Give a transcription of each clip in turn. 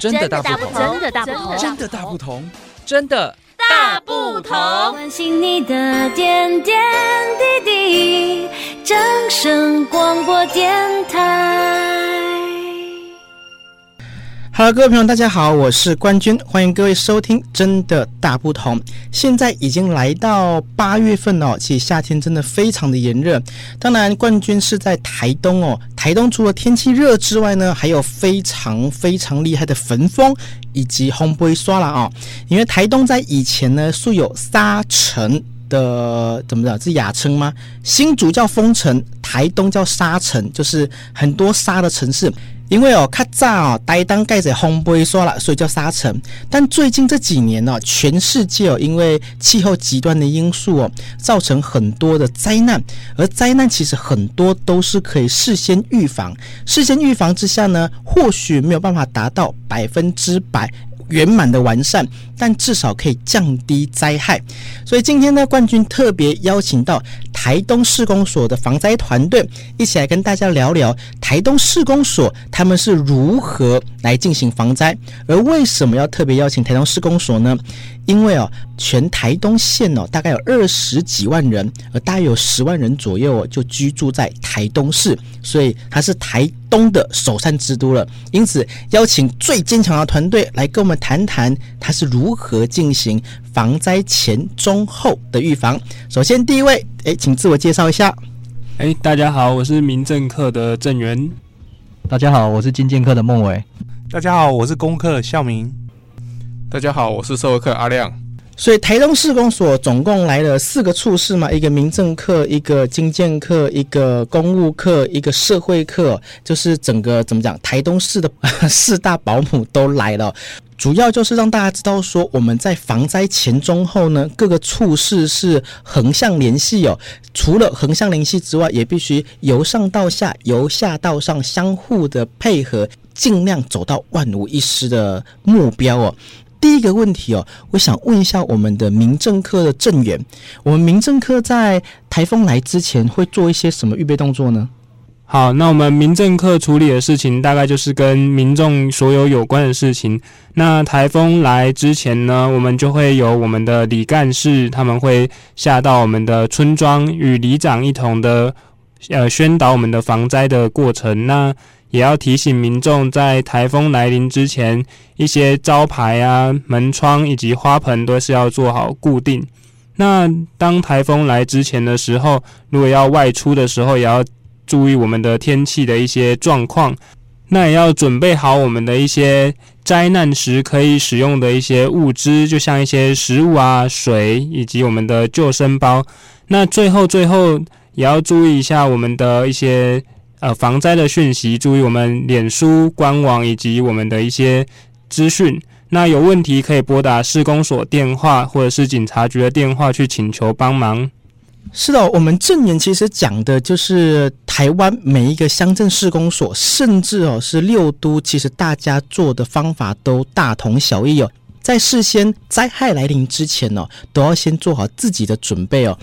真的大不同，真的大不同，真的大不同，真的大不同。关心你的点点滴滴，掌声广播电台。Hello，各位朋友，大家好，我是冠军，欢迎各位收听《真的大不同》。现在已经来到八月份哦，其实夏天真的非常的炎热。当然，冠军是在台东哦。台东除了天气热之外呢，还有非常非常厉害的焚风以及红杯刷啦哦。因为台东在以前呢，素有沙城的怎么讲？是雅称吗？新竹叫风城，台东叫沙城，就是很多沙的城市。因为哦，较早哦，台东盖在红杯刷了，所以叫沙尘。但最近这几年呢、全世界哦，因为气候极端的因素哦，造成很多的灾难。而灾难其实很多都是可以事先预防。事先预防之下呢，或许没有办法达到百分之百。圆满的完善，但至少可以降低灾害。所以今天呢，冠军特别邀请到台东市公所的防灾团队，一起来跟大家聊聊台东市公所他们是如何来进行防灾。而为什么要特别邀请台东市公所呢？因为哦，全台东县哦，大概有二十几万人，而大约有十万人左右哦，就居住在台东市，所以它是台东的首善之都了。因此，邀请最坚强的团队来跟我们谈谈，它是如何进行防灾前、中、后的预防。首先，第一位，哎，请自我介绍一下。哎，大家好，我是民政课的郑源。大家好，我是经建课的孟伟。大家好，我是公课孝明。大家好，我是社会课阿亮。所以台东市公所总共来了四个处室嘛，一个民政课，一个经建课，一个公务课，一个社会课，就是整个怎么讲，台东市的 四大保姆都来了。主要就是让大家知道说，我们在防灾前、中、后呢，各个处室是横向联系哦。除了横向联系之外，也必须由上到下，由下到上，相互的配合，尽量走到万无一失的目标哦。第一个问题哦，我想问一下我们的民政课的郑员，我们民政课在台风来之前会做一些什么预备动作呢？好，那我们民政课处理的事情大概就是跟民众所有有关的事情。那台风来之前呢，我们就会有我们的李干事，他们会下到我们的村庄，与里长一同的呃宣导我们的防灾的过程。那也要提醒民众，在台风来临之前，一些招牌啊、门窗以及花盆都是要做好固定。那当台风来之前的时候，如果要外出的时候，也要注意我们的天气的一些状况。那也要准备好我们的一些灾难时可以使用的一些物资，就像一些食物啊、水以及我们的救生包。那最后最后也要注意一下我们的一些。呃，防灾的讯息，注意我们脸书官网以及我们的一些资讯。那有问题可以拨打市公所电话或者是警察局的电话去请求帮忙。是的，我们正言其实讲的就是台湾每一个乡镇市公所，甚至哦是六都，其实大家做的方法都大同小异哦。在事先灾害来临之前哦，都要先做好自己的准备哦。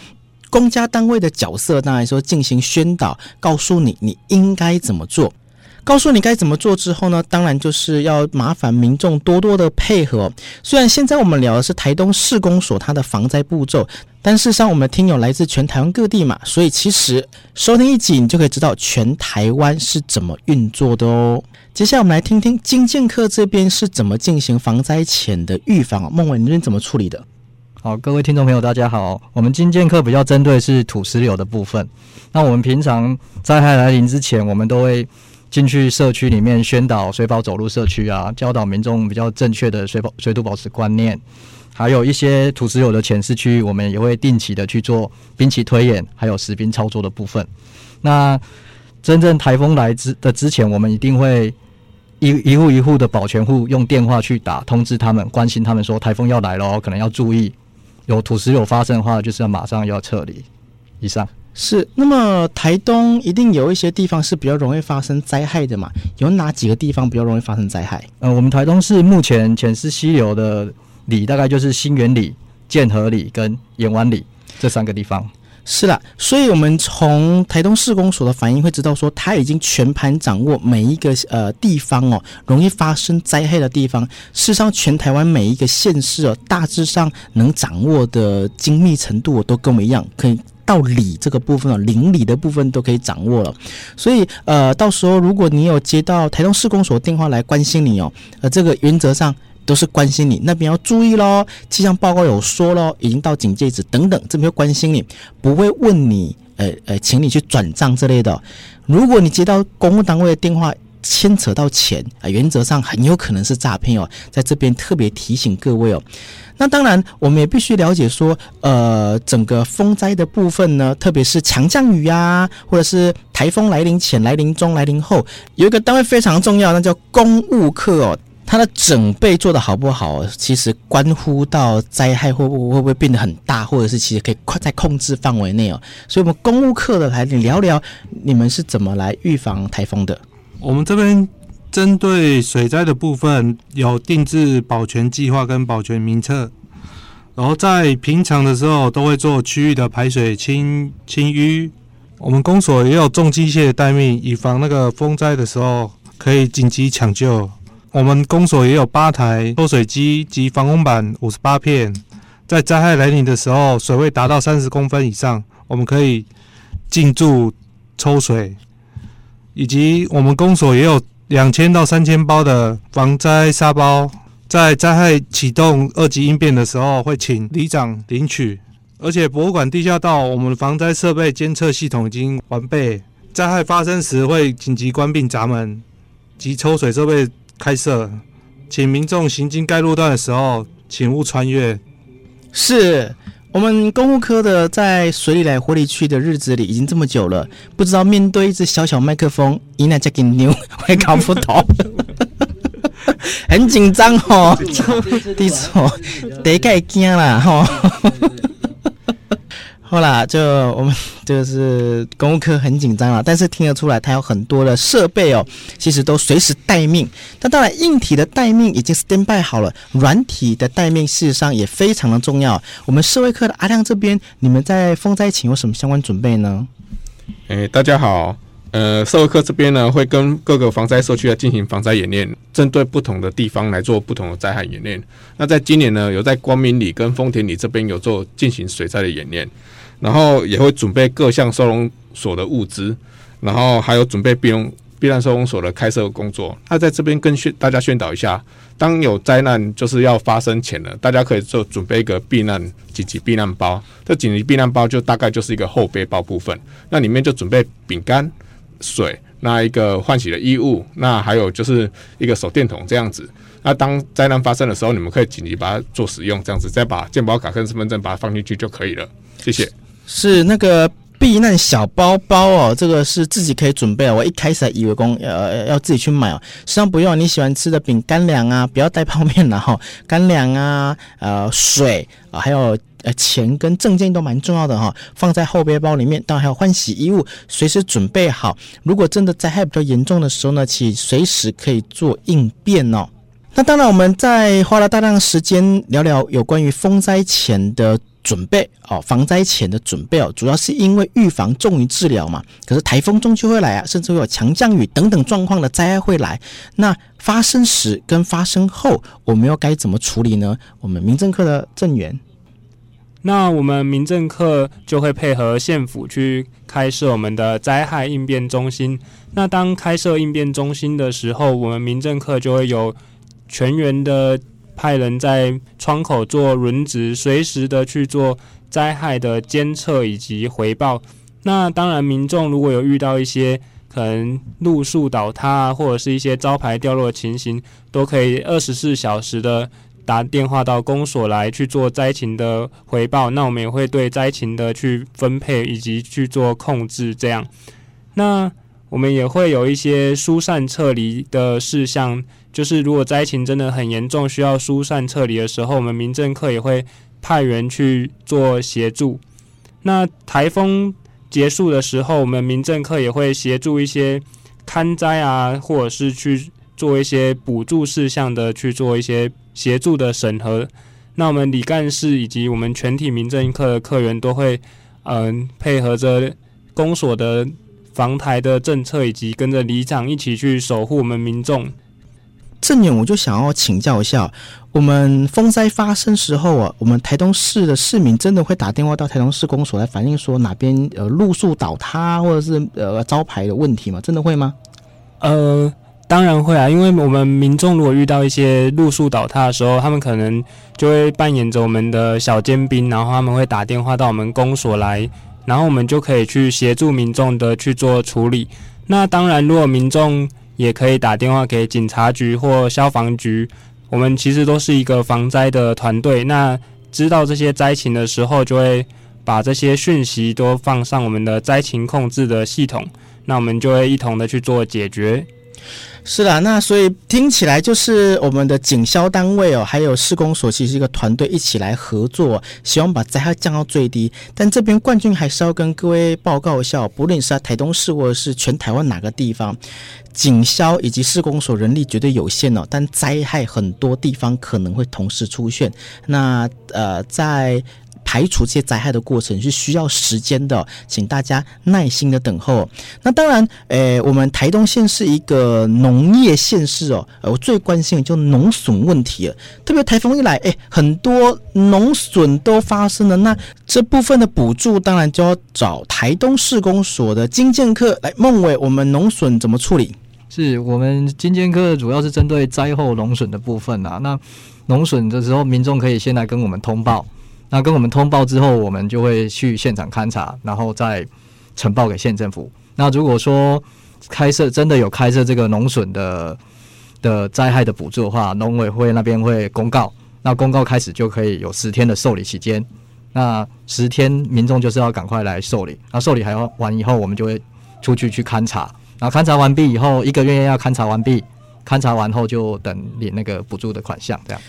公家单位的角色，当然说进行宣导，告诉你你应该怎么做。告诉你该怎么做之后呢，当然就是要麻烦民众多多的配合。虽然现在我们聊的是台东市公所它的防灾步骤，但事实上我们的听友来自全台湾各地嘛，所以其实收听一集你就可以知道全台湾是怎么运作的哦。接下来我们来听听金剑客这边是怎么进行防灾前的预防。孟伟，你这边怎么处理的？好，各位听众朋友，大家好。我们经建课比较针对是土石流的部分。那我们平常灾害来临之前，我们都会进去社区里面宣导水保走入社区啊，教导民众比较正确的水保水土保持观念。还有一些土石流的潜势区域，我们也会定期的去做兵棋推演，还有实兵操作的部分。那真正台风来之的之前，我们一定会一一户一户的保全户用电话去打通知他们，关心他们说台风要来了，可能要注意。有土石流发生的话，就是要马上要撤离。以上是。那么台东一定有一些地方是比较容易发生灾害的嘛？有哪几个地方比较容易发生灾害？呃，我们台东市目前全市溪流的里，大概就是新源里、建和里跟盐湾里这三个地方。是啦，所以我们从台东市公所的反应会知道说，他已经全盘掌握每一个呃地方哦，容易发生灾害的地方。事实上，全台湾每一个县市哦，大致上能掌握的精密程度都跟我们一样，可以到里这个部分哦，邻里的部分都可以掌握了。所以呃，到时候如果你有接到台东市公所电话来关心你哦，呃，这个原则上。都是关心你那边要注意喽，气象报告有说喽，已经到警戒值等等，这边会关心你，不会问你，呃呃，请你去转账之类的。如果你接到公务单位的电话，牵扯到钱啊、原则上很有可能是诈骗哦，在这边特别提醒各位哦。那当然，我们也必须了解说，呃，整个风灾的部分呢，特别是强降雨啊，或者是台风来临前、来临中、来临后，有一个单位非常重要，那叫公务课哦。它的准备做得好不好，其实关乎到灾害会不会不会变得很大，或者是其实可以在控制范围内哦。所以，我们公务课的来聊聊，你们是怎么来预防台风的？我们这边针对水灾的部分，有定制保全计划跟保全名册，然后在平常的时候都会做区域的排水清清淤。我们公所也有重机械待命，以防那个风灾的时候可以紧急抢救。我们公所也有八台抽水机及防空板五十八片，在灾害来临的时候，水位达到三十公分以上，我们可以进驻抽水，以及我们公所也有两千到三千包的防灾沙包，在灾害启动二级应变的时候，会请里长领取。而且博物馆地下道，我们的防灾设备监测系统已经完备，灾害发生时会紧急关闭闸门及抽水设备。开设，请民众行经该路段的时候，请勿穿越。是我们公务科的，在水里来火里去的日子里已经这么久了，不知道面对一只小小麦克风，伊那加给牛我也搞不懂，很紧张哦。第一次，第一个惊啦哈。后来，就我们就是公务科很紧张了，但是听得出来，它有很多的设备哦，其实都随时待命。那当然，硬体的待命已经 stand by 好了，软体的待命事实上也非常的重要。我们社会科的阿亮这边，你们在风灾前有什么相关准备呢？哎，大家好，呃，社会科这边呢会跟各个防灾社区来进行防灾演练，针对不同的地方来做不同的灾害演练。那在今年呢，有在光明里跟丰田里这边有做进行水灾的演练。然后也会准备各项收容所的物资，然后还有准备避容避难收容所的开设工作。那在这边跟宣大家宣导一下，当有灾难就是要发生前呢，大家可以做准备一个避难紧急避难包。这紧急避难包就大概就是一个后背包部分，那里面就准备饼干、水，那一个换洗的衣物，那还有就是一个手电筒这样子。那当灾难发生的时候，你们可以紧急把它做使用，这样子再把健保卡跟身份证把它放进去就可以了。谢谢。是那个避难小包包哦，这个是自己可以准备。我一开始还以为公呃要自己去买哦，实际上不用。你喜欢吃的饼干粮啊，不要带泡面了哈。干粮啊，呃水啊，还有呃钱跟证件都蛮重要的哈，放在后背包里面。当然还有换洗衣物，随时准备好。如果真的灾害比较严重的时候呢，请随时可以做应变哦。那当然，我们在花了大量时间聊聊有关于风灾前的。准备哦，防灾前的准备哦，主要是因为预防重于治疗嘛。可是台风终究会来啊，甚至会有强降雨等等状况的灾害会来。那发生时跟发生后，我们又该怎么处理呢？我们民政课的正员，那我们民政课就会配合县府去开设我们的灾害应变中心。那当开设应变中心的时候，我们民政课就会有全员的。派人在窗口做轮值，随时的去做灾害的监测以及回报。那当然，民众如果有遇到一些可能路树倒塌啊，或者是一些招牌掉落的情形，都可以二十四小时的打电话到公所来去做灾情的回报。那我们也会对灾情的去分配以及去做控制。这样，那我们也会有一些疏散撤离的事项。就是如果灾情真的很严重，需要疏散撤离的时候，我们民政课也会派人去做协助。那台风结束的时候，我们民政课也会协助一些勘灾啊，或者是去做一些补助事项的去做一些协助的审核。那我们李干事以及我们全体民政课的课员都会嗯，配合着公所的防台的政策，以及跟着里长一起去守护我们民众。政远，我就想要请教一下，我们风灾发生时候啊，我们台东市的市民真的会打电话到台东市公所来反映说哪边呃路树倒塌或者是呃招牌的问题吗？真的会吗？呃，当然会啊，因为我们民众如果遇到一些路树倒塌的时候，他们可能就会扮演着我们的小尖兵，然后他们会打电话到我们公所来，然后我们就可以去协助民众的去做处理。那当然，如果民众也可以打电话给警察局或消防局，我们其实都是一个防灾的团队。那知道这些灾情的时候，就会把这些讯息都放上我们的灾情控制的系统，那我们就会一同的去做解决。是啦，那所以听起来就是我们的警消单位哦，还有市公所其实一个团队一起来合作，希望把灾害降到最低。但这边冠军还是要跟各位报告一下，不论是在台东市或者是全台湾哪个地方，警消以及市公所人力绝对有限哦，但灾害很多地方可能会同时出现。那呃，在排除这些灾害的过程是需要时间的，请大家耐心的等候。那当然，诶，我们台东县是一个农业县市哦，呃，我最关心的就农损问题了。特别台风一来，诶，很多农损都发生了。那这部分的补助，当然就要找台东市公所的金建客来。孟伟，我们农损怎么处理？是我们金建客主要是针对灾后农损的部分啊。那农损的时候，民众可以先来跟我们通报。那跟我们通报之后，我们就会去现场勘查，然后再呈报给县政府。那如果说开设真的有开设这个农损的的灾害的补助的话，农委会那边会公告。那公告开始就可以有十天的受理期间。那十天民众就是要赶快来受理。那受理还要完以后，我们就会出去去勘查。然后勘查完毕以后，一个月要勘查完毕。勘查完后就等领那个补助的款项，这样。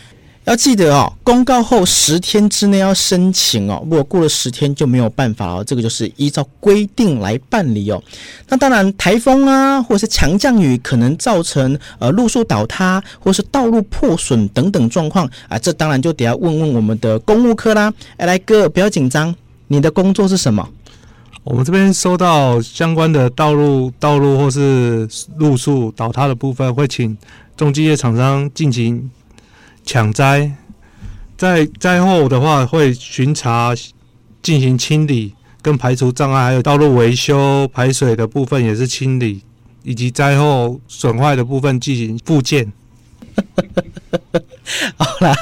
要记得哦，公告后十天之内要申请哦。如果过了十天就没有办法哦，这个就是依照规定来办理哦。那当然，台风啊，或者是强降雨可能造成呃路树倒塌，或是道路破损等等状况啊，这当然就得要问问我们的公务科啦。哎，来哥，不要紧张，你的工作是什么？我们这边收到相关的道路、道路或是路树倒塌的部分，会请重机业厂商进行。抢灾，在灾后的话会巡查、进行清理跟排除障碍，还有道路维修、排水的部分也是清理，以及灾后损坏的部分进行复建。好啦，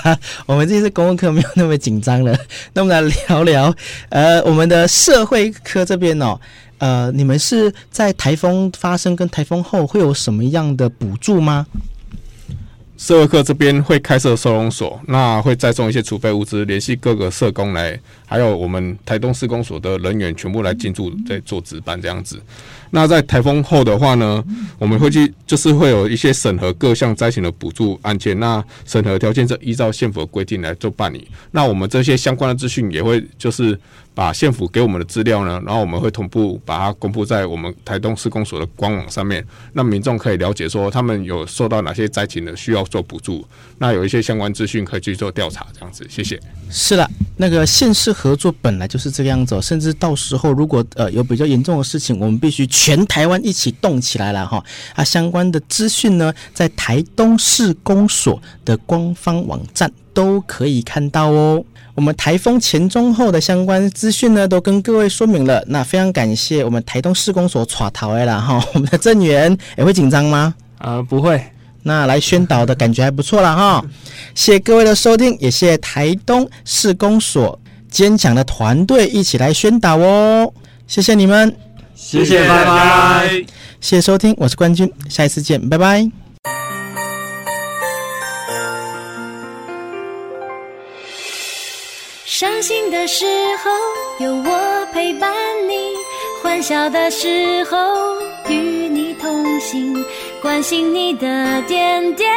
我们这次公共课没有那么紧张了，那我们来聊聊，呃，我们的社会科这边哦，呃，你们是在台风发生跟台风后会有什么样的补助吗？社会课这边会开设收容所，那会再送一些储备物资，联系各个社工来，还有我们台东市公所的人员全部来进驻，在做值班这样子。那在台风后的话呢，我们会去就是会有一些审核各项灾情的补助案件，那审核条件是依照县府的规定来做办理。那我们这些相关的资讯也会就是。把县府给我们的资料呢，然后我们会同步把它公布在我们台东市公所的官网上面，那民众可以了解说他们有受到哪些灾情的需要做补助，那有一些相关资讯可以去做调查，这样子。谢谢。是的，那个县市合作本来就是这个样子，甚至到时候如果呃有比较严重的事情，我们必须全台湾一起动起来了哈。啊，相关的资讯呢，在台东市公所的官方网站都可以看到哦。我们台风前、中、后的相关资讯呢，都跟各位说明了。那非常感谢我们台东市公所耍桃来了哈。我们的政员也会紧张吗？呃，不会。那来宣导的感觉还不错了哈。谢谢各位的收听，也谢谢台东市公所坚强的团队一起来宣导哦。谢谢你们，谢谢，拜拜。谢谢收听，我是冠军，下一次见，拜拜。伤心的时候有我陪伴你，欢笑的时候与你同行，关心你的点点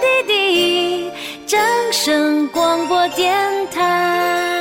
滴滴。掌声广播电台。